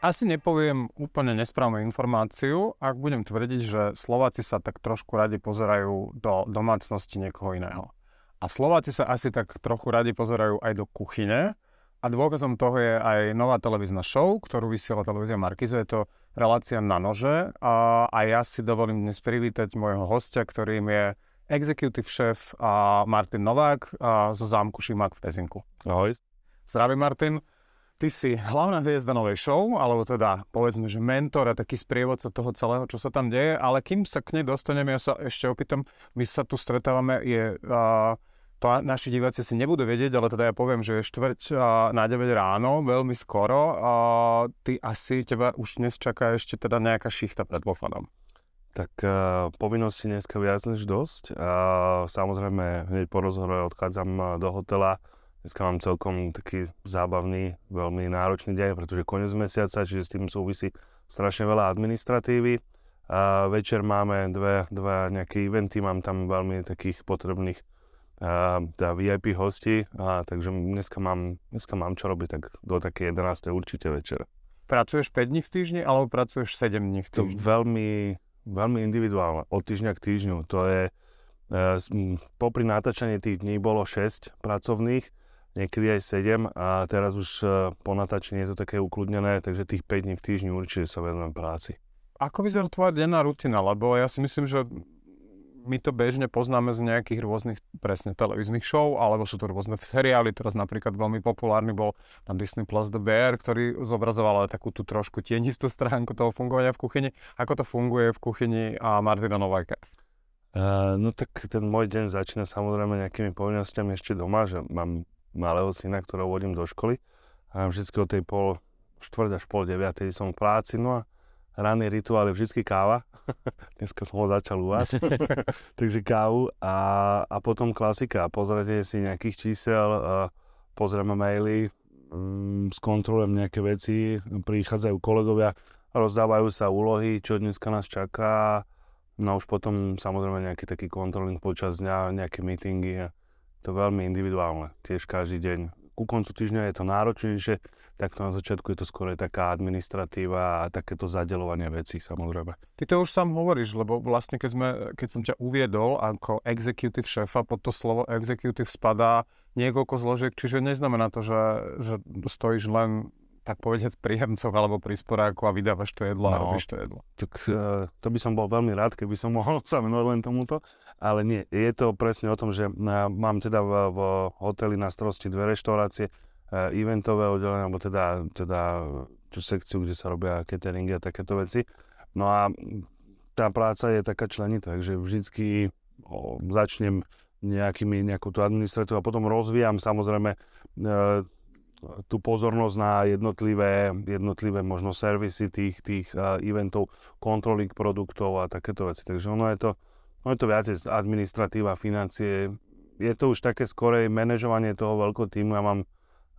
Asi nepoviem úplne nesprávnu informáciu, ak budem tvrdiť, že Slováci sa tak trošku radi pozerajú do domácnosti niekoho iného. A Slováci sa asi tak trochu radi pozerajú aj do kuchyne. A dôkazom toho je aj nová televízna show, ktorú vysiela televízia Markize. Je to relácia na nože. A, a ja si dovolím dnes privítať môjho hostia, ktorým je executive šéf a Martin Novák a zo zámku Šimák v Pezinku. Ahoj. Zdravím Martin. Ty si hlavná hviezda novej show, alebo teda povedzme, že mentor a taký sprievodca toho celého, čo sa tam deje, ale kým sa k nej dostaneme, ja sa ešte opýtam, my sa tu stretávame, je, uh, to naši diváci si nebudú vedieť, ale teda ja poviem, že je štvrť uh, na 9 ráno, veľmi skoro, a ty asi, teba už dnes čaká ešte teda nejaká šichta predpokladom. Tak uh, povinnosti dneska viac než dosť. Uh, samozrejme, hneď po rozhovore odchádzam do hotela, Dneska mám celkom taký zábavný, veľmi náročný deň, pretože koniec mesiaca, čiže s tým súvisí strašne veľa administratívy. A večer máme dve, dva nejaké eventy, mám tam veľmi takých potrebných teda VIP hostí, a, takže dneska mám, dneska mám čo robiť, tak do také 11. určite večer. Pracuješ 5 dní v týždni, alebo pracuješ 7 dní v týždni? To veľmi, veľmi individuálne, od týždňa k týždňu. To je, e, popri natáčaní tých dní bolo 6 pracovných, niekedy aj 7 a teraz už e, po natáčení je to také ukludnené, takže tých 5 dní v týždni určite sa venujem práci. Ako vyzerá tvoja denná rutina? Lebo ja si myslím, že my to bežne poznáme z nejakých rôznych presne televíznych show, alebo sú to rôzne seriály. Teraz napríklad veľmi populárny bol na Disney Plus The Bear, ktorý zobrazoval aj takú tú trošku tienistú stránku toho fungovania v kuchyni. Ako to funguje v kuchyni a Martina Novajka? Uh, no tak ten môj deň začína samozrejme nejakými povinnosťami ešte doma, že mám malého syna, ktorého vodím do školy. A vždy o tej pol, štvrť až pol deviatej som v práci, no a ranný rituál je vždy káva. Dneska som ho začal u vás. Takže kávu a, a potom klasika. Pozrite si nejakých čísel, pozrieme maily, um, skontrolujem nejaké veci, prichádzajú kolegovia, rozdávajú sa úlohy, čo dneska nás čaká. No už potom samozrejme nejaký taký kontroling počas dňa, nejaké meetingy to veľmi individuálne, tiež každý deň. Ku koncu týždňa je to náročnejšie, takto na začiatku je to skôr taká administratíva a takéto zadelovanie vecí samozrejme. Ty to už sám hovoríš, lebo vlastne keď, sme, keď som ťa uviedol ako executive šéfa, pod to slovo executive spadá niekoľko zložiek, čiže neznamená to, že, že stojíš len tak povedať, príjemcov alebo pri sporáku a vydávaš to jedlo no, a robíš to jedlo. Tak uh, to by som bol veľmi rád, keby som mohol sa venovať len tomuto, ale nie, je to presne o tom, že uh, mám teda v, v hoteli na starosti dve reštaurácie, uh, eventové oddelenie, alebo teda, teda tú sekciu, kde sa robia cateringy a takéto veci. No a tá práca je taká členitá, takže vždycky o, začnem nejakými, nejakú tú administratívu a potom rozvíjam samozrejme uh, tú pozornosť na jednotlivé, jednotlivé možno servisy tých, tých uh, eventov, kontroly produktov a takéto veci. Takže ono je to, ono je to viacej administratíva, financie. Je to už také skorej manažovanie toho veľkého týmu. Ja mám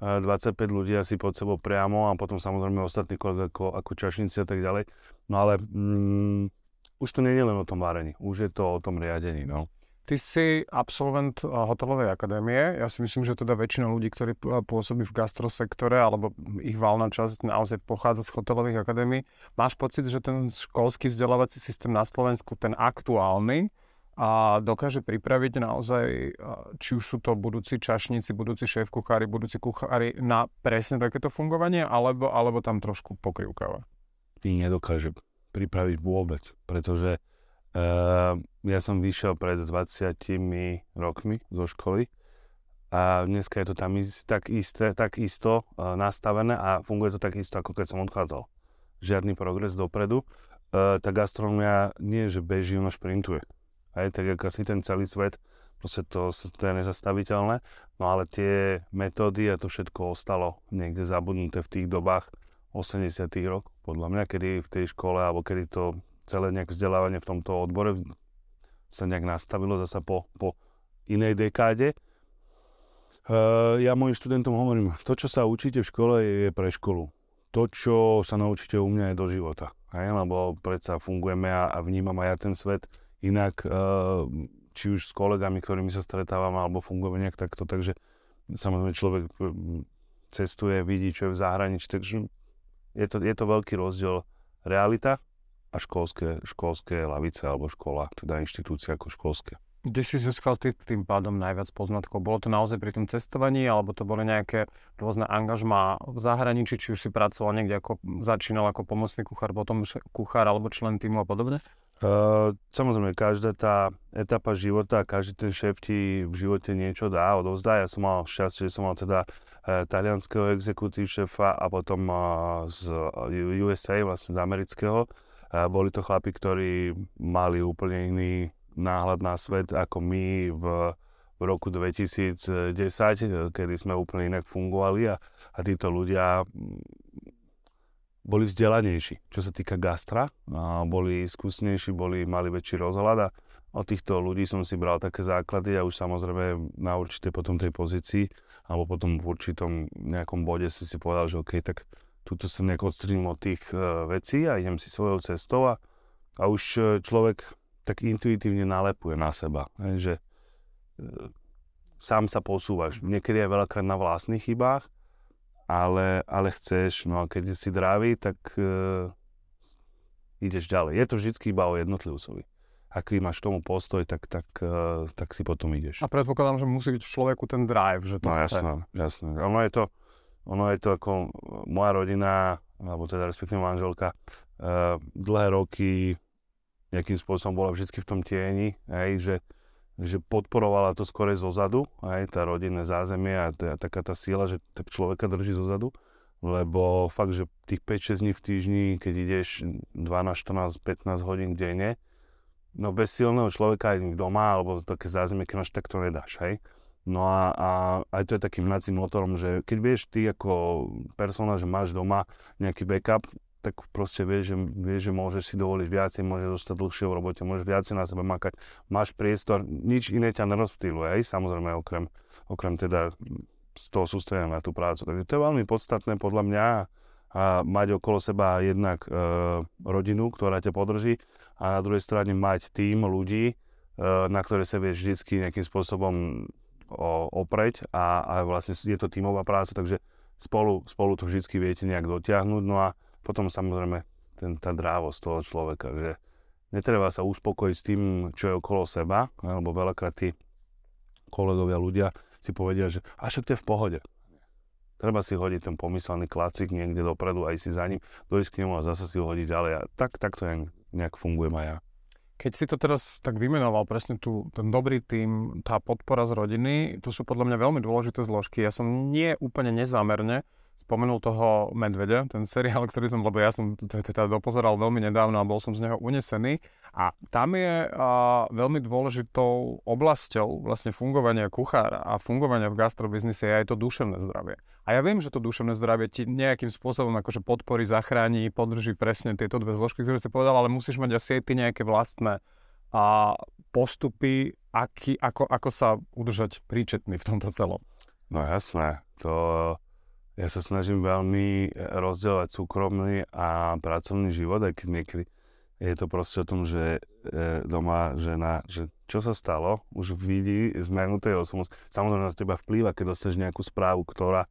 uh, 25 ľudí asi pod sebou priamo a potom samozrejme ostatní kolegy ako, ako čašníci a tak ďalej. No ale mm, už to nie je len o tom varení, už je to o tom riadení. No. Ty si absolvent eh, hotelovej akadémie. Ja si myslím, že teda väčšina ľudí, ktorí pôsobí v gastrosektore, alebo ich valná časť naozaj pochádza z hotelových akadémií. Máš pocit, že ten školský vzdelávací systém na Slovensku, ten aktuálny, a dokáže pripraviť naozaj, eh, či už sú to budúci čašníci, budúci šéf kuchári, budúci kuchári na presne takéto fungovanie, alebo, alebo tam trošku pokrivkáva? Ty nedokáže pripraviť vôbec, pretože uh, ja som vyšiel pred 20 rokmi zo školy a dneska je to tam tak, isté, tak isto uh, nastavené a funguje to tak isto, ako keď som odchádzal. Žiadny progres dopredu. Uh, tá gastronomia nie, že beží, ona šprintuje. Aj tak ako asi ten celý svet, proste to, to je nezastaviteľné. No ale tie metódy a to všetko ostalo niekde zabudnuté v tých dobách 80 rokov, podľa mňa, kedy v tej škole, alebo kedy to celé nejak vzdelávanie v tomto odbore sa nejak nastavilo zasa po, po inej dekáde. Uh, ja mojim študentom hovorím, to, čo sa učíte v škole, je, pre školu. to, čo sa naučíte u mňa, je do života. Hej? Lebo predsa fungujeme a, a vnímam aj ja ten svet inak, uh, či už s kolegami, ktorými sa stretávam, alebo fungujeme nejak takto. Takže samozrejme človek cestuje, vidí, čo je v zahraničí, takže je to, je to veľký rozdiel realita a školské, školské lavice alebo škola, teda inštitúcia ako školské. Kde si získal ty tým pádom najviac poznatkov? Bolo to naozaj pri tom testovaní, alebo to boli nejaké rôzne angažmá v zahraničí, či už si pracoval niekde ako, začínal ako pomocný kuchár, potom kuchár alebo člen týmu a podobne? Uh, samozrejme, každá tá etapa života, každý ten šéf ti v živote niečo dá, odovzdá. Ja som mal šťastie, že som mal teda uh, talianského exekutív šéfa a potom uh, z USA, vlastne z amerického. Boli to chlapi, ktorí mali úplne iný náhľad na svet ako my v, v roku 2010, kedy sme úplne inak fungovali a, a títo ľudia mm, boli vzdelanejší, čo sa týka gastra, a boli skúsnejší, boli, mali väčší rozhľad a od týchto ľudí som si bral také základy a už samozrejme na určitej potom tej pozícii alebo potom v určitom nejakom bode si si povedal, že OK, tak túto sa nejak odstrím od tých uh, vecí a idem si svojou cestou a, a už e, človek tak intuitívne nalepuje na seba. Že e, sám sa posúvaš. Niekedy aj veľakrát na vlastných chybách, ale, ale chceš, no a keď si dravý, tak e, ideš ďalej. Je to vždy iba o jednotlivcovi. Ak máš tomu postoj, tak, tak, e, tak si potom ideš. A predpokladám, že musí byť v človeku ten drive, že to no, chce. jasné, jasné. Ono je to, ono je to ako moja rodina, alebo teda respektíve manželka, e, dlhé roky nejakým spôsobom bola vždy v tom tieni, hej, že, že podporovala to skore zo zadu, aj tá rodinné zázemie a tá, taká tá síla, že tak človeka drží zo zadu, lebo fakt, že tých 5-6 dní v týždni, keď ideš 12, 14, 15 hodín denne, no bez silného človeka aj doma, alebo také zázemie, keď máš, tak to nedáš, hej. No a, a aj to je takým hnacím motorom, že keď vieš ty ako persona, že máš doma nejaký backup, tak proste vieš, že, vieš, že môžeš si dovoliť viacej, môžeš zostať dlhšie v robote, môžeš viacej na sebe makať, máš priestor, nič iné ťa nerozptýluje, aj samozrejme okrem, okrem teda z toho sústredenia na tú prácu. Takže to je veľmi podstatné podľa mňa a mať okolo seba jednak e, rodinu, ktorá ťa podrží a na druhej strane mať tým ľudí, e, na ktoré sa vieš vždy nejakým spôsobom opreť a, a vlastne je to tímová práca, takže spolu, spolu to vždy viete nejak dotiahnuť. No a potom samozrejme ten, tá drávosť toho človeka, že netreba sa uspokojiť s tým, čo je okolo seba, alebo veľakrát tí kolegovia, ľudia si povedia, že a však to je v pohode. Treba si hodiť ten pomyselný klacik niekde dopredu a si za ním, dojsť k nemu a zase si ho hodiť ďalej. A tak, tak to nejak fungujem aj ja. Keď si to teraz tak vymenoval, presne tu, ten dobrý tým, tá podpora z rodiny, to sú podľa mňa veľmi dôležité zložky. Ja som nie úplne nezámerne spomenul toho Medvede, ten seriál, ktorý som, lebo ja som teda dopozeral veľmi nedávno a bol som z neho unesený. A tam je a, veľmi dôležitou oblasťou vlastne fungovania kuchára a fungovania v gastrobiznise je aj to duševné zdravie. A ja viem, že to duševné zdravie ti nejakým spôsobom akože podporí, zachráni, podrží presne tieto dve zložky, ktoré si povedal, ale musíš mať asi aj ty nejaké vlastné a, postupy, aký, ako, ako sa udržať príčetný v tomto celom. No jasné, to ja sa snažím veľmi e, rozdielovať súkromný a pracovný život, aj keď niekedy je to proste o tom, že e, doma žena, že čo sa stalo, už vidí zmenu tej osobnosti. Samozrejme na teba vplýva, keď dostaneš nejakú správu, ktorá e,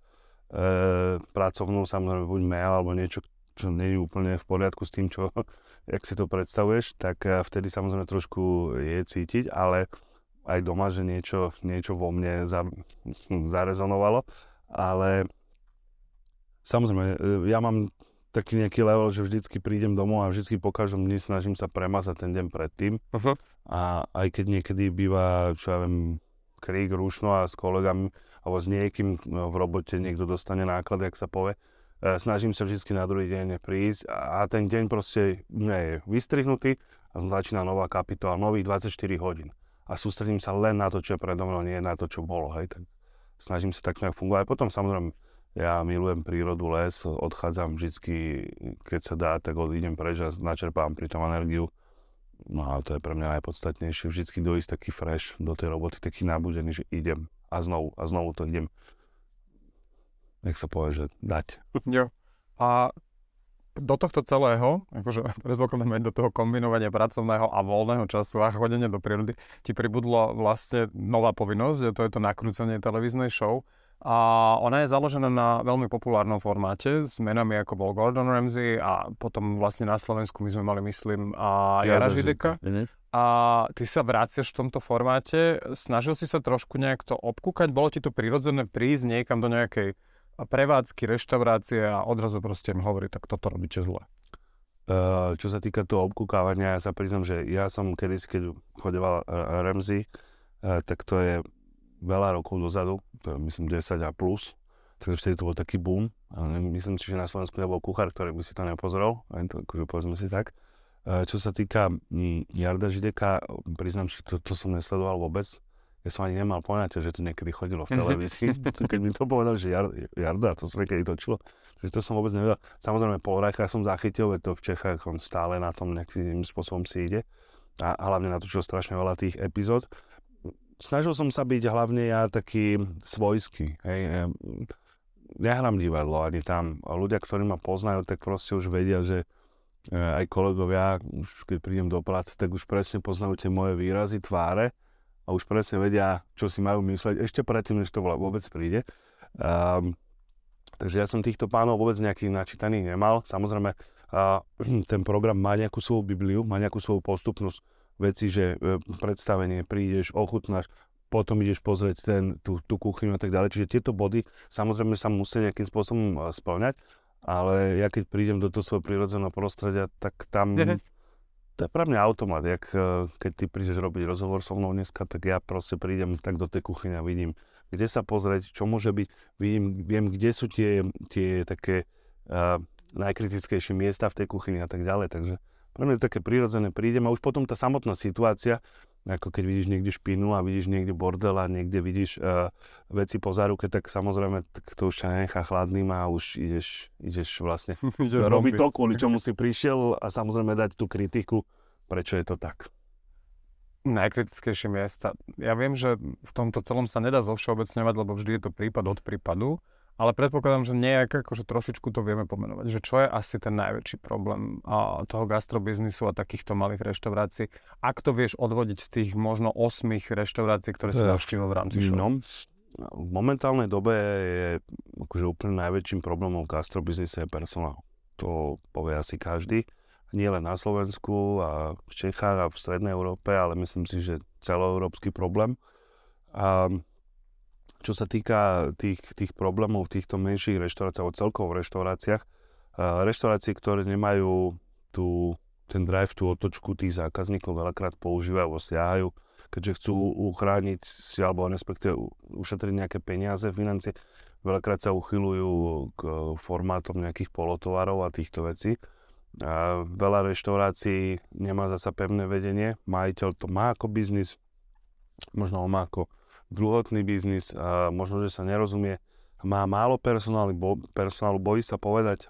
pracovnú, samozrejme buď mail alebo niečo, čo nie je úplne v poriadku s tým, čo, jak si to predstavuješ, tak e, vtedy samozrejme trošku je cítiť, ale aj doma, že niečo, niečo vo mne za, zarezonovalo, ale Samozrejme, e, ja mám taký nejaký level, že vždycky prídem domov a vždycky po každom dni snažím sa premazať ten deň predtým. Uh-huh. A aj keď niekedy býva, čo ja viem, krík, rušno a s kolegami alebo s niekým no, v robote niekto dostane náklad, jak sa povie, e, snažím sa vždycky na druhý deň prísť a ten deň proste nie je vystrihnutý a začína nová kapitola, nových 24 hodín. A sústredím sa len na to, čo je predo mnou, nie na to, čo bolo. Hej. Tak snažím sa tak nejak fungovať. Potom samozrejme ja milujem prírodu, les, odchádzam vždy, keď sa dá, tak odídem preč a načerpám pri tom energiu. No a to je pre mňa najpodstatnejšie, vždycky dojsť taký fresh do tej roboty, taký nabudený, že idem a znovu a znovu to idem, jak sa povie, že dať. Jo. A do tohto celého, akože predpokladáme do toho kombinovania pracovného a voľného času a chodenia do prírody, ti pribudla vlastne nová povinnosť, a to je to nakrúcanie televíznej show. A ona je založená na veľmi populárnom formáte s menami ako bol Gordon Ramsay a potom vlastne na Slovensku my sme mali, myslím, a Jara Žideka. A ty sa vraciaš v tomto formáte. Snažil si sa trošku nejak to obkúkať? Bolo ti to prirodzené prísť niekam do nejakej prevádzky, reštaurácie a odrazu proste im hovorí, tak toto robíte zle. Uh, čo sa týka toho obkúkávania, ja sa priznam, že ja som kedysi, keď chodeval Ramsey, uh, tak to je veľa rokov dozadu, to je myslím 10 a plus, takže vtedy to bol taký boom. Ale myslím si, že na Slovensku nebol kuchár, ktorý by si to nepozrel, aj to, akože povedzme si tak. Čo sa týka Jarda Žideka, priznám, že to, to som nesledoval vôbec. Ja som ani nemal poňatie, že to niekedy chodilo v televízii. Keď mi to povedal, že Jar, Jarda, to sa niekedy točilo, že to som vôbec nevedel. Samozrejme, po Rajcha som zachytil, veď to v Čechách on stále na tom nejakým spôsobom si ide. A hlavne natočil strašne veľa tých epizód snažil som sa byť hlavne ja taký svojský. Hej. Nehrám divadlo ani tam. Ľudia, ktorí ma poznajú, tak proste už vedia, že e, aj kolegovia, už keď prídem do práce, tak už presne poznajú tie moje výrazy, tváre a už presne vedia, čo si majú mysleť ešte predtým, než to vôbec príde. Um, takže ja som týchto pánov vôbec nejakých načítaných nemal. Samozrejme, uh, ten program má nejakú svoju Bibliu, má nejakú svoju postupnosť veci, že e, predstavenie, prídeš, ochutnáš, potom ideš pozrieť ten, tú, tú kuchyňu a tak ďalej. Čiže tieto body samozrejme sa musia nejakým spôsobom e, splňať, ale ja keď prídem do toho svojho prírodzeného prostredia, tak tam... Mm-hmm. To je pre mňa automat, jak, e, keď ty prídeš robiť rozhovor so mnou dneska, tak ja proste prídem tak do tej kuchyne a vidím, kde sa pozrieť, čo môže byť, vidím, viem, kde sú tie, tie také uh, najkritickejšie miesta v tej kuchyni a tak ďalej, takže pre mňa je to také prirodzené, prídem a už potom tá samotná situácia, ako keď vidíš niekde špinu a vidíš niekde bordel a niekde vidíš uh, veci po záruke, tak samozrejme tak to už ťa nenechá chladným a už ideš, ideš vlastne robiť to, kvôli čomu si prišiel a samozrejme dať tú kritiku, prečo je to tak. Najkritickejšie miesta. Ja viem, že v tomto celom sa nedá zovšeobecňovať, lebo vždy je to prípad od prípadu. Ale predpokladám, že nejak akože trošičku to vieme pomenovať, že čo je asi ten najväčší problém a, toho gastrobiznisu a takýchto malých reštaurácií. Ak to vieš odvodiť z tých možno 8 reštaurácií, ktoré si navštívil v rámci show. No, v momentálnej dobe je akože úplne najväčším problémom v gastrobiznise je personál. To povie asi každý. Nie len na Slovensku a v Čechách a v Strednej Európe, ale myslím si, že celoeurópsky problém. A čo sa týka tých, tých problémov v týchto menších reštauráciách, alebo celkovo v reštauráciách, reštaurácie, ktoré nemajú tú, ten drive, tú otočku tých zákazníkov veľakrát používajú, siahajú, keďže chcú uchrániť si, alebo respektíve ušetriť nejaké peniaze, financie, veľakrát sa uchylujú k formátom nejakých polotovarov a týchto vecí. A veľa reštaurácií nemá zasa pevné vedenie, majiteľ to má ako biznis, možno ho má ako druhotný biznis, a možno, že sa nerozumie, má málo personálu, bo, personálu bojí sa povedať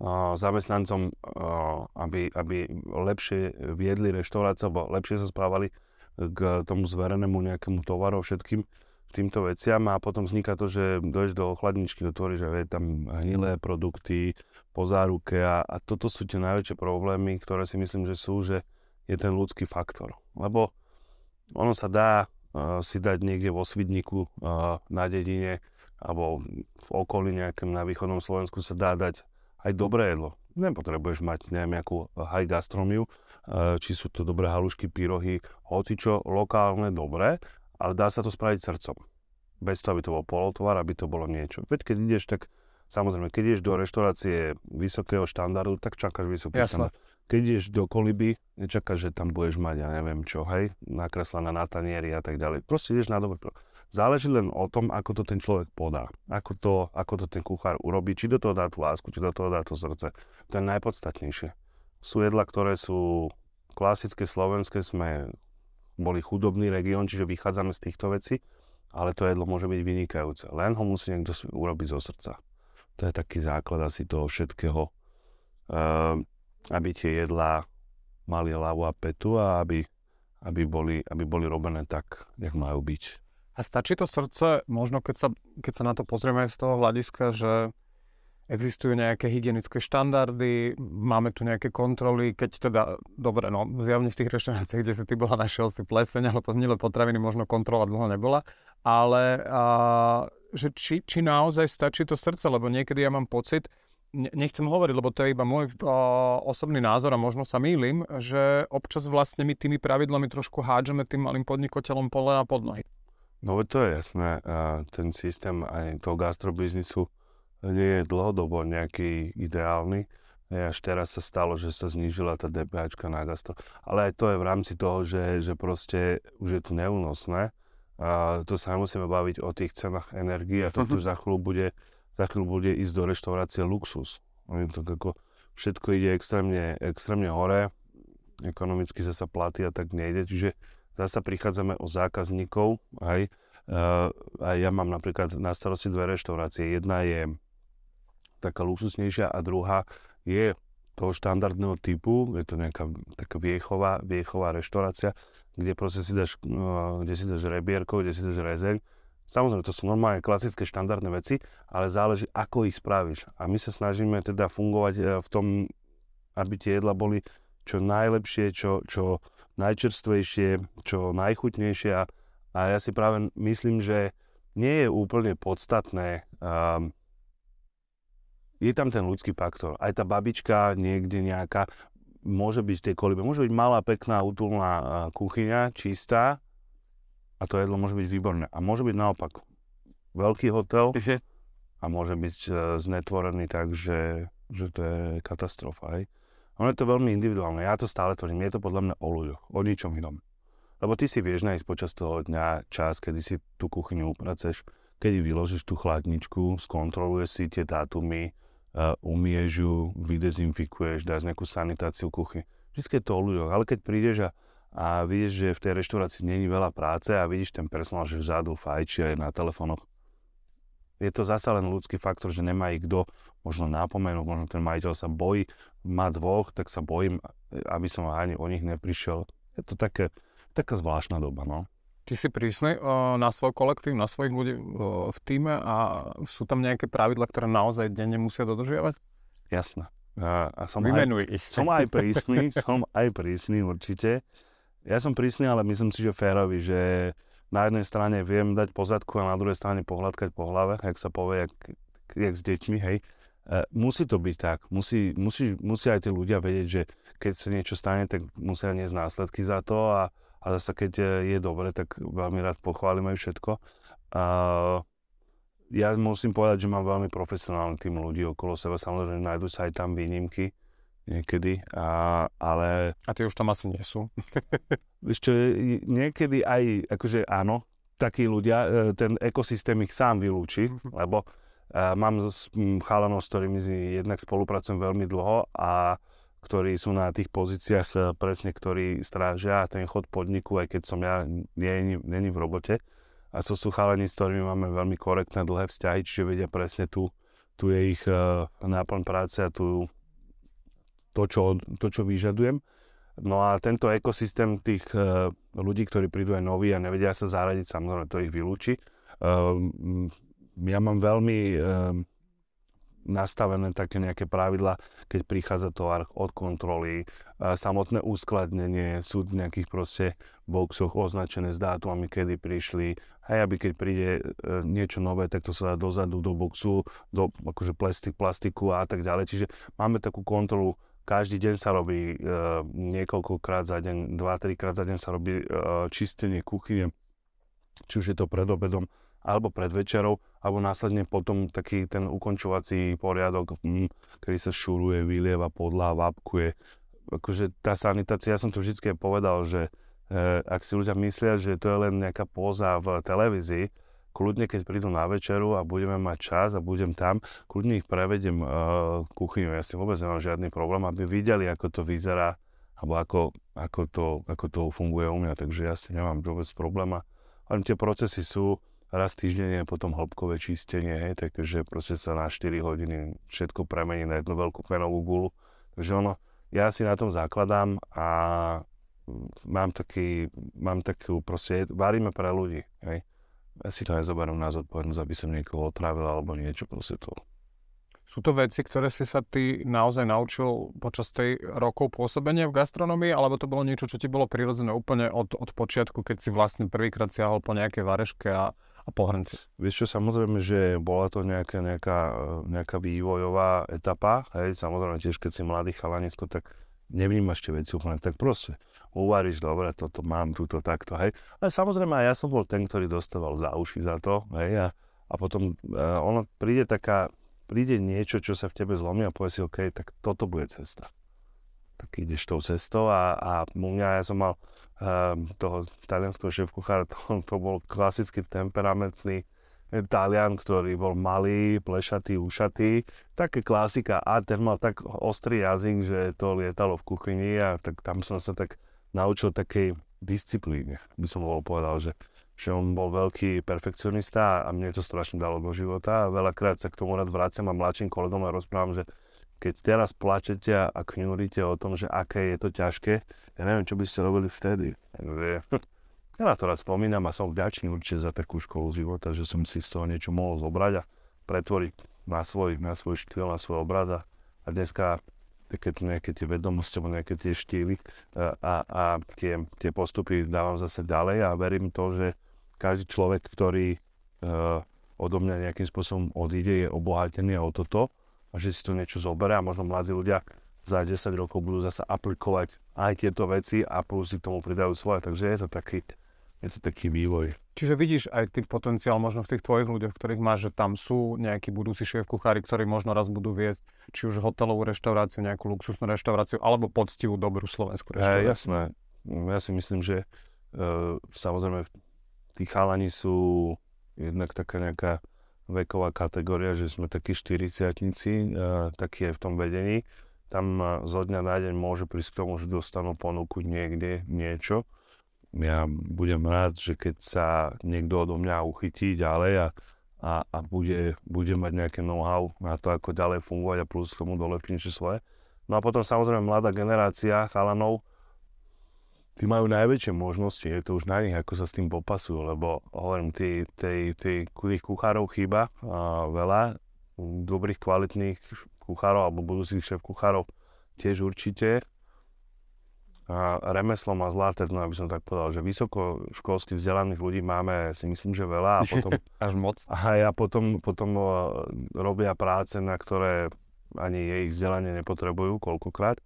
a, zamestnancom, a, aby, aby lepšie viedli reštauráciu, alebo lepšie sa správali k tomu zverenému nejakému tovaru, všetkým týmto veciam a potom vzniká to, že dojdeš do chladničky, dotvoríš že je tam hnilé produkty, po záruke a, a toto sú tie najväčšie problémy, ktoré si myslím, že sú, že je ten ľudský faktor. Lebo ono sa dá si dať niekde vo Svidniku na dedine alebo v okolí nejakém na východnom Slovensku sa dá dať aj dobré jedlo. Nepotrebuješ mať neviem akú high gastromiu, či sú to dobré halušky, pyrohy, hocičo lokálne dobré, ale dá sa to spraviť srdcom. Bez toho, aby to bol polotovar, aby to bolo niečo. Veď keď ideš, tak samozrejme, keď ideš do reštaurácie vysokého štandardu, tak čakáš vysoký Jasne. štandard keď ideš do koliby, nečakáš, že tam budeš mať, ja neviem čo, hej, nakreslené na tanieri a tak ďalej. Proste ideš na dobre. Záleží len o tom, ako to ten človek podá. Ako to, ako to ten kuchár urobí, či do toho dá tú lásku, či do toho dá to srdce. To je najpodstatnejšie. Sú jedla, ktoré sú klasické slovenské, sme boli chudobný región, čiže vychádzame z týchto vecí, ale to jedlo môže byť vynikajúce. Len ho musí niekto urobiť zo srdca. To je taký základ asi toho všetkého. Uh, aby tie jedlá mali hlavu a petu a aby, aby, boli, aby boli robené tak, jak majú byť. A stačí to srdce, možno keď sa, keď sa na to pozrieme z toho hľadiska, že existujú nejaké hygienické štandardy, máme tu nejaké kontroly, keď teda, dobre, no zjavne v tých reštauráciách, kde si ty bola, našiel si pleseň, ale milé potraviny možno kontrola dlho nebola, ale a, že či, či naozaj stačí to srdce, lebo niekedy ja mám pocit, nechcem hovoriť, lebo to je iba môj uh, osobný názor a možno sa mýlim, že občas vlastne my tými pravidlami trošku hádžeme tým malým podnikateľom pole na podnohy. No to je jasné. Ten systém aj toho gastrobiznisu nie je dlhodobo nejaký ideálny. Až teraz sa stalo, že sa znížila tá DPH na gastro. Ale aj to je v rámci toho, že, že proste už je to neúnosné. A to sa nemusíme baviť o tých cenách energie a to tu za chvíľu bude za chvíľu bude ísť do reštaurácie luxus. Všetko ide extrémne, extrémne hore, ekonomicky sa platí a tak nejde, čiže zasa prichádzame o zákazníkov, aj, uh, aj ja mám napríklad na starosti dve reštaurácie. Jedna je taká luxusnejšia a druhá je toho štandardného typu, je to nejaká taká viechová, viechová reštaurácia, kde proste si dáš, uh, kde si dáš rebierko, kde si dáš rezeň Samozrejme, to sú normálne klasické štandardné veci, ale záleží, ako ich spravíš. A my sa snažíme teda fungovať e, v tom, aby tie jedla boli čo najlepšie, čo, čo najčerstvejšie, čo najchutnejšie. A, a ja si práve myslím, že nie je úplne podstatné, um, je tam ten ľudský faktor. Aj tá babička niekde nejaká, môže byť v tej kolibe, môže byť malá, pekná, útulná kuchyňa, čistá, a to jedlo môže byť výborné. A môže byť naopak veľký hotel a môže byť uh, znetvorený tak, že, že to je katastrofa. Hej. Ono je to veľmi individuálne. Ja to stále tvrdím. Je to podľa mňa o ľuďoch, o ničom inom. Lebo ty si vieš nájsť počas toho dňa čas, kedy si tú kuchyňu upraceš, kedy vyložíš tú chladničku, skontroluješ si tie dátumy, uh, umieš ju, vydezinfikuješ, dáš nejakú sanitáciu kuchy. Vždy je to o ľuďoch. Ale keď prídeš a a vidíš, že v tej reštaurácii není veľa práce a vidíš ten personál, že vzadu fajčí aj na telefónoch. Je to zasa len ľudský faktor, že nemá ich kto možno nápomenúť, možno ten majiteľ sa bojí, má dvoch, tak sa bojím, aby som ani o nich neprišiel. Je to také, taká zvláštna doba, no. Ty si prísny uh, na svoj kolektív, na svojich ľudí uh, v týme a sú tam nejaké pravidla, ktoré naozaj denne musia dodržiavať? Jasné. Uh, a som Vymenuj aj, ich. Som aj prísny, som aj prísny určite. Ja som prísny, ale myslím si, že férový, že na jednej strane viem dať pozadku a na druhej strane pohľadkať po hlave, jak sa povie, jak, jak s deťmi, hej. E, musí to byť tak. Musí, musí, musí aj tí ľudia vedieť, že keď sa niečo stane, tak musia niesť následky za to a, a zase keď je dobre, tak veľmi rád pochválim aj všetko. A, ja musím povedať, že mám veľmi profesionálny tým ľudí okolo seba. Samozrejme, nájdú sa aj tam výnimky, niekedy, a, ale... A tie už tam asi nie sú. Čo, niekedy aj, akože áno, takí ľudia, e, ten ekosystém ich sám vylúči, mhm. lebo uh, mám chalanov, s ktorými jednak spolupracujem veľmi dlho a ktorí sú na tých pozíciách e, presne, ktorí strážia ten chod podniku, aj keď som ja není v robote. A so sú chalani, s ktorými máme veľmi korektné dlhé vzťahy, čiže vedia presne tu, tu je ich náplň práce a tu to, čo, to, čo vyžadujem. No a tento ekosystém tých uh, ľudí, ktorí prídu aj noví a nevedia sa zaradiť, samozrejme to ich vylúči. Uh, ja mám veľmi uh, nastavené také nejaké pravidla, keď prichádza tovar od kontroly, samotné uskladnenie, sú v nejakých proste boxoch označené s dátumami, kedy prišli, aj aby keď príde e, niečo nové, tak to sa dá dozadu do boxu, do akože plastik, plastiku a tak ďalej. Čiže máme takú kontrolu každý deň sa robí, e, niekoľkokrát za deň, dva, trikrát za deň sa robí e, čistenie kuchyne, či už je to pred obedom, alebo pred večerou, alebo následne potom taký ten ukončovací poriadok, mm, kedy sa šuruje, vylieva podľa, vápkuje. Akože tá sanitácia, ja som to vždy povedal, že e, ak si ľudia myslia, že to je len nejaká póza v televízii, kľudne keď prídu na večeru a budeme mať čas a budem tam, kľudne ich prevedem uh, kuchyňu. Ja si vôbec nemám žiadny problém, aby videli, ako to vyzerá, alebo ako, ako, to, ako to funguje u mňa, takže ja si nemám vôbec problém. Ale tie procesy sú, raz týždenne potom hĺbkové čistenie, hej, takže proste sa na 4 hodiny všetko premení na jednu veľkú fenovú gulu. Takže ono, ja si na tom zakladám a mám taký, mám takú proste, varíme pre ľudí, hej ja si to nezoberiem na zodpovednosť, aby som niekoho otrávil alebo niečo, proste to. Sú to veci, ktoré si sa ty naozaj naučil počas tej rokov pôsobenia v gastronomii, alebo to bolo niečo, čo ti bolo prirodzené úplne od, od počiatku, keď si vlastne prvýkrát siahol po nejakej vareške a, a po hrnci? Vieš čo, samozrejme, že bola to nejaká, nejaká, nejaká vývojová etapa, hej, samozrejme tiež keď si mladý chalanisko, tak nevnímaš tie veci úplne tak proste. Uvaríš, dobre, toto mám, túto, takto, hej. Ale samozrejme aj ja som bol ten, ktorý dostával za uši za to, hej, a, a potom uh, ono príde taká, príde niečo, čo sa v tebe zlomí a povie si, OK, tak toto bude cesta. Tak ideš tou cestou a, a u mňa ja som mal uh, toho talianského šéf-kuchára, to, to bol klasicky temperamentný Talian, ktorý bol malý, plešatý, ušatý. Také klasika. A ten mal tak ostrý jazyk, že to lietalo v kuchyni a tak tam som sa tak naučil takej disciplíne. By som bol povedal, že že on bol veľký perfekcionista a mne to strašne dalo do života. A veľakrát sa k tomu rád vraciam a mladším kolegom a rozprávam, že keď teraz plačete a kňúrite o tom, že aké je to ťažké, ja neviem, čo by ste robili vtedy. Na to raz spomínam a som vďačný určite za takú školu života, že som si z toho niečo mohol zobrať a pretvoriť na svoj, na svoj štýl, na svoj obrad. A dneska také nejaké tie vedomosti alebo nejaké tie štýly a, a, a tie, tie postupy dávam zase ďalej a verím to, že každý človek, ktorý uh, odo mňa nejakým spôsobom odíde, je obohatený o toto a že si to niečo zoberie a možno mladí ľudia za 10 rokov budú zase aplikovať aj tieto veci a plus si k tomu pridajú svoje. Takže je to taký, je to taký vývoj. Čiže vidíš aj ty potenciál možno v tých tvojich ľuďoch, ktorých máš, že tam sú nejakí budúci šéf kuchári, ktorí možno raz budú viesť či už hotelovú reštauráciu, nejakú luxusnú reštauráciu, alebo poctivú dobrú slovenskú reštauráciu. Hey, jasné. Ja si myslím, že uh, samozrejme tí chalani sú jednak taká nejaká veková kategória, že sme takí 40 uh, takí je v tom vedení. Tam uh, zo dňa na deň môže prísť k tomu, že dostanú ponuku niekde niečo. Ja budem rád, že keď sa niekto odo mňa uchytí ďalej a, a, a bude, bude mať nejaké know-how na to, ako ďalej fungovať a plus tomu dolepí niečo svoje. No a potom samozrejme mladá generácia chalanov, tí majú najväčšie možnosti, je to už na nich, ako sa s tým popasujú, lebo hovorím, tých kuchárov chýba a veľa, dobrých, kvalitných kuchárov alebo budúcich šéf kuchárov tiež určite. A remeslo má zlaté no aby som tak povedal, že vysokoškolských vzdelaných ľudí máme, si myslím, že veľa a potom... Až moc. A ja potom, potom robia práce, na ktoré ani jej vzdelanie nepotrebujú koľkokrát.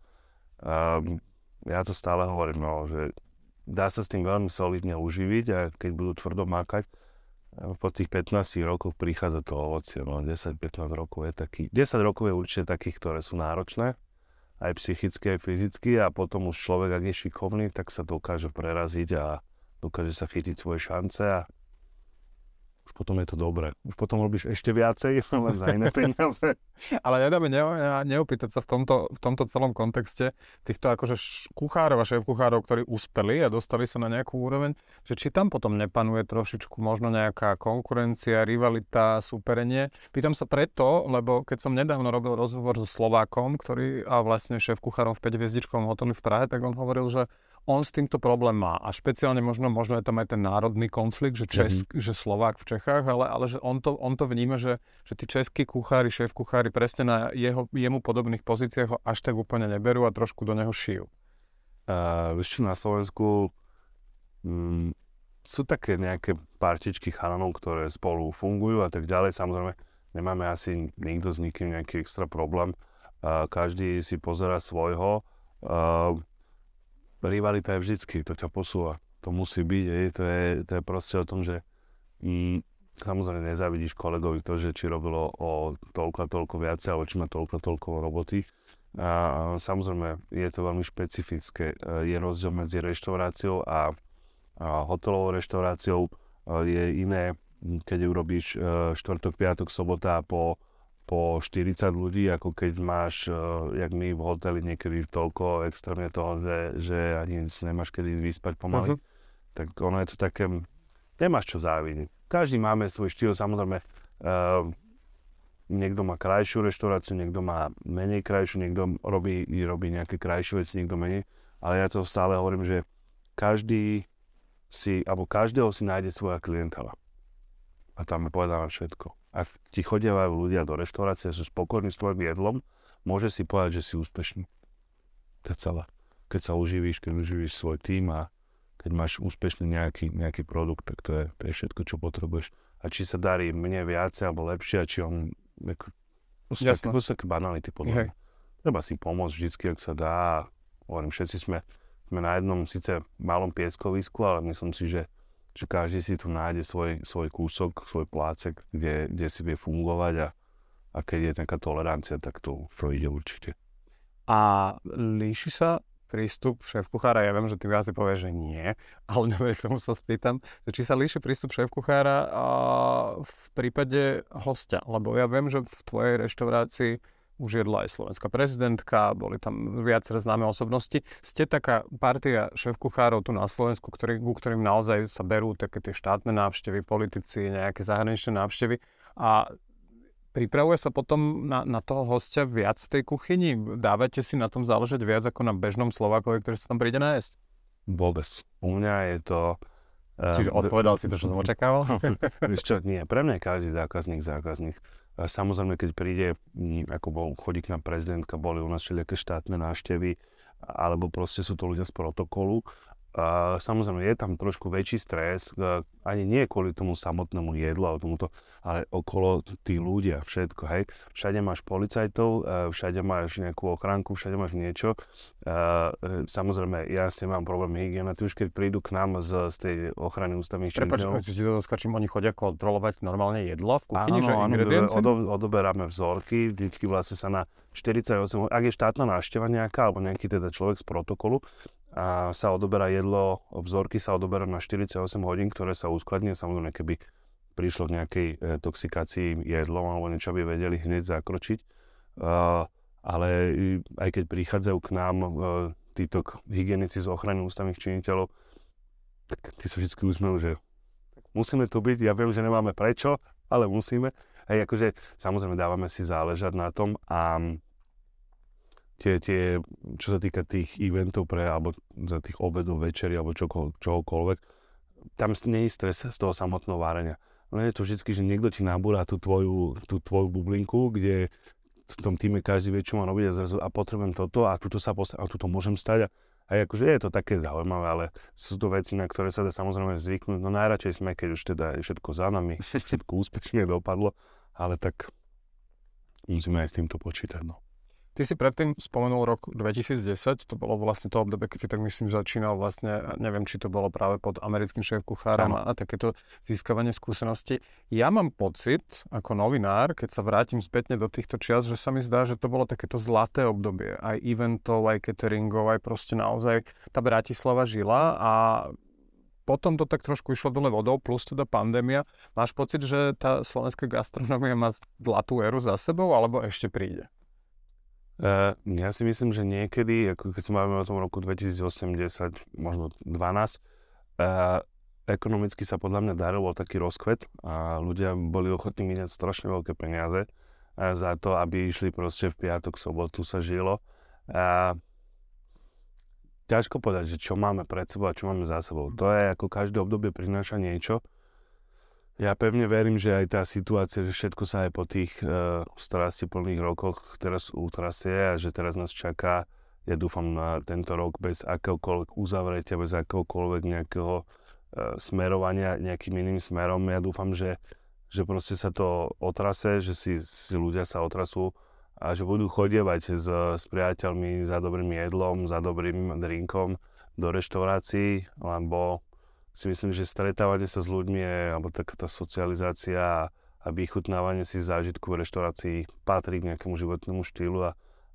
Um, ja to stále hovorím, no, že dá sa s tým veľmi solidne uživiť a keď budú tvrdo mákať, po tých 15 rokoch prichádza to ovocie, no 10-15 rokov je taký, 10 rokov je určite takých, ktoré sú náročné, aj psychicky, aj fyzicky a potom už človek, ak je šikovný, tak sa dokáže preraziť a dokáže sa chytiť svoje šance a už potom je to dobré. Už potom robíš ešte viacej, len za iné peniaze. Ale nedá mi neopýtať sa v tomto, v tomto celom kontexte týchto akože kuchárov a šéf-kuchárov, ktorí uspeli a dostali sa na nejakú úroveň, že či tam potom nepanuje trošičku možno nejaká konkurencia, rivalita, súperenie. Pýtam sa preto, lebo keď som nedávno robil rozhovor so Slovákom, ktorý a vlastne šéf-kuchárom v 5 hviezdičkovom hoteli v Prahe, tak on hovoril, že on s týmto problém má. A špeciálne možno, možno je tam aj ten národný konflikt, že, Česk, mm-hmm. že Slovák v Čechách, ale, ale že on to, on to vníma, že, že tí českí kuchári, šéf kuchári presne na jeho, jemu podobných pozíciách ho až tak úplne neberú a trošku do neho šijú. Uh, vieš čo, na Slovensku mm, sú také nejaké partičky chalanov, ktoré spolu fungujú a tak ďalej. Samozrejme, nemáme asi nikto s nikým nejaký extra problém. Uh, každý si pozera svojho. Uh, rivalita je vždycky, to ťa posúva. To musí byť, je, to, je, to je proste o tom, že mm, samozrejme nezavidíš kolegovi to, že či robilo o toľko a toľko viacej, alebo či má toľko a toľko roboty. A samozrejme je to veľmi špecifické. E, je rozdiel medzi reštauráciou a, a hotelovou reštauráciou. E, je iné, keď urobíš e, štvrtok, piatok, sobota po po 40 ľudí, ako keď máš, uh, jak my v hoteli niekedy toľko extrémne toho, že, že ani si nemáš kedy vyspať pomaly. Uh-huh. Tak ono je to také, nemáš čo závidieť. Každý máme svoj štýl, samozrejme, uh, niekto má krajšiu reštauráciu, niekto má menej krajšiu, niekto robí, robí nejaké krajšie veci, niekto menej. Ale ja to stále hovorím, že každý si, alebo každého si nájde svoja klientela. A tam je povedané všetko. Ak ti chodievajú ľudia do reštaurácie a sú spokojní s tvojim jedlom, môže si povedať, že si úspešný. To je celé. Keď sa uživíš, keď uživíš svoj tým a keď máš úspešný nejaký, nejaký produkt, tak to je, to je všetko, čo potrebuješ. A či sa darí mne viacej alebo lepšie, a či on... Ako, také, to sú také banality podľa mňa. Treba si pomôcť vždycky, ak sa dá. Hovorím, všetci sme, sme na jednom síce malom pieskovisku, ale myslím si, že že každý si tu nájde svoj, svoj kúsok, svoj plácek, kde, kde si vie fungovať a, a keď je taká tolerancia, tak to, ide určite. A líši sa prístup šéf kuchára, ja viem, že ty viac povieš, že nie, ale neviem, k tomu sa spýtam, že či sa líši prístup šéf kuchára v prípade hostia, lebo ja viem, že v tvojej reštaurácii už jedla aj slovenská prezidentka, boli tam viaceré známe osobnosti. Ste taká partia šéf-kuchárov tu na Slovensku, ktorý, ku ktorým naozaj sa berú také tie štátne návštevy, politici, nejaké zahraničné návštevy a pripravuje sa potom na, na toho hostia viac v tej kuchyni? Dávate si na tom záležať viac ako na bežnom Slovákovi, ktorý sa tam príde nájsť? Vôbec. U mňa je to... Čiže uh, odpovedal si to, čo som očakával? Vieš čo, nie. Pre mňa je každý zákazník zákazník. Samozrejme, keď príde, ako bol, chodí k nám prezidentka, boli u nás všelijaké štátne návštevy, alebo proste sú to ľudia z protokolu Uh, samozrejme, je tam trošku väčší stres, uh, ani nie kvôli tomu samotnému jedlu, ale, tomuto, ale okolo tí ľudia, všetko, hej. Všade máš policajtov, uh, všade máš nejakú ochránku, všade máš niečo. Uh, samozrejme, ja s tým mám problém hygiena. Ty už keď prídu k nám z, z tej ochrany ústavných činiteľov... Prepač, či to doskačím, oni chodia kontrolovať normálne jedlo v kuchyni, áno, že áno, odo, odoberáme vzorky, vždycky vlastne sa na 48, ak je štátna návšteva nejaká, alebo nejaký teda človek z protokolu, sa odoberá jedlo, vzorky sa odoberá na 48 hodín, ktoré sa uskladnia. Samozrejme, keby prišlo k nejakej e, toxikácii jedlom alebo niečo, by vedeli hneď zakročiť. Uh, ale aj keď prichádzajú k nám uh, títo hygienici z ochrany ústavných činiteľov, tak tí sa vždy usmejú, že musíme tu byť, ja viem, že nemáme prečo, ale musíme. Hej, akože samozrejme dávame si záležať na tom a tie, tie, čo sa týka tých eventov pre, alebo za tých obedov, večeri, alebo čoko, čohokoľvek, tam nie je stres z toho samotného várenia. No je to vždy, že niekto ti nabúra tú tvoju, tú tvoju bublinku, kde v tom týme každý vie, čo má robiť a zrazu a potrebujem toto a tuto sa postaviť a tuto môžem stať. A, a akože je to také zaujímavé, ale sú to veci, na ktoré sa dá samozrejme zvyknúť. No najradšej sme, keď už teda je všetko za nami, všetko úspešne dopadlo, ale tak musíme aj s týmto počítať. No. Ty si predtým spomenul rok 2010, to bolo vlastne to obdobie, keď si tak myslím začínal vlastne, neviem, či to bolo práve pod americkým šéf-kuchárom a, a takéto získavanie skúsenosti. Ja mám pocit, ako novinár, keď sa vrátim spätne do týchto čias, že sa mi zdá, že to bolo takéto zlaté obdobie. Aj eventov, aj cateringov, aj proste naozaj tá Bratislava žila a potom to tak trošku išlo dole vodou, plus teda pandémia. Máš pocit, že tá slovenská gastronomia má zlatú éru za sebou, alebo ešte príde? Uh, ja si myslím, že niekedy, ako keď sa máme o tom roku 2080, možno 12, uh, ekonomicky sa podľa mňa darilo taký rozkvet a ľudia boli ochotní miniať strašne veľké peniaze uh, za to, aby išli proste v piatok, sobotu sa žilo. Uh, ťažko povedať, že čo máme pred sebou a čo máme za sebou. To je ako každé obdobie prináša niečo. Ja pevne verím, že aj tá situácia, že všetko sa aj po tých uh, plných rokoch teraz utrasie a že teraz nás čaká, ja dúfam na tento rok bez akéhokoľvek uzavretia, bez akéhokoľvek nejakého uh, smerovania nejakým iným smerom. Ja dúfam, že, že proste sa to otrase, že si, si ľudia sa otrasú a že budú chodievať s, s priateľmi za dobrým jedlom, za dobrým drinkom do reštaurácií, lebo si myslím, že stretávanie sa s ľuďmi alebo taká tá socializácia a vychutnávanie si zážitku v reštaurácii patrí k nejakému životnému štýlu a,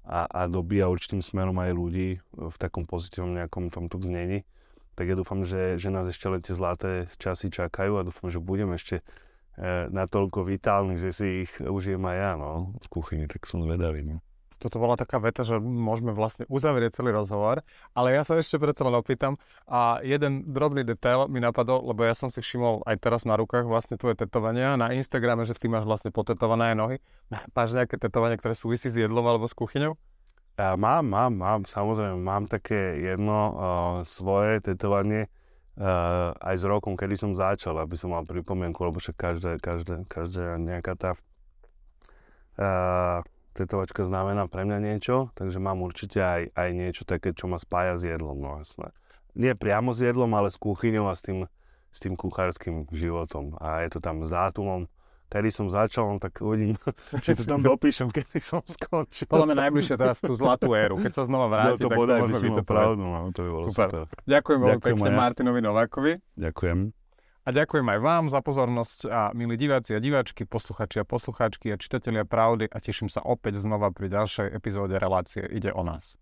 a, a dobíja určitým smerom aj ľudí v takom pozitívnom nejakom tomto znení. Tak ja dúfam, že, že nás ešte len tie zlaté časy čakajú a dúfam, že budem ešte e, natoľko vitálny, že si ich užijem aj ja no, v kuchyni, tak som zvedavý. No toto bola taká veta, že môžeme vlastne uzavrieť celý rozhovor, ale ja sa ešte predsa len opýtam a jeden drobný detail mi napadol, lebo ja som si všimol aj teraz na rukách vlastne tvoje tetovania na Instagrame, že ty máš vlastne potetované nohy. Máš nejaké tetovanie, ktoré súvisí s jedlom alebo s kuchyňou? Ja mám, mám, mám, samozrejme, mám také jedno uh, svoje tetovanie, uh, aj s rokom, kedy som začal, aby som mal pripomienku, lebo však každé, každé, každá nejaká tá uh, tetovačka znamená pre mňa niečo, takže mám určite aj, aj niečo také, čo ma spája s jedlom, no jasné. Nie priamo s jedlom, ale s kuchyňou a s tým, s tým kuchárským životom. A je to tam s dátumom, kedy som začal, no tak uvidím, či to tam dopíšem, kedy som skončil. Podľa mňa najbližšie teraz tú zlatú éru. Keď sa znova vráti, no, to tak to by môžeme vytetovať. pravdu, no, to by bolo super. Super. Ďakujem veľmi pekne. Martinovi Novákovi. Ďakujem. A ďakujem aj vám za pozornosť a milí diváci a diváčky, posluchači a poslucháčky a čitatelia pravdy a teším sa opäť znova pri ďalšej epizóde relácie Ide o nás.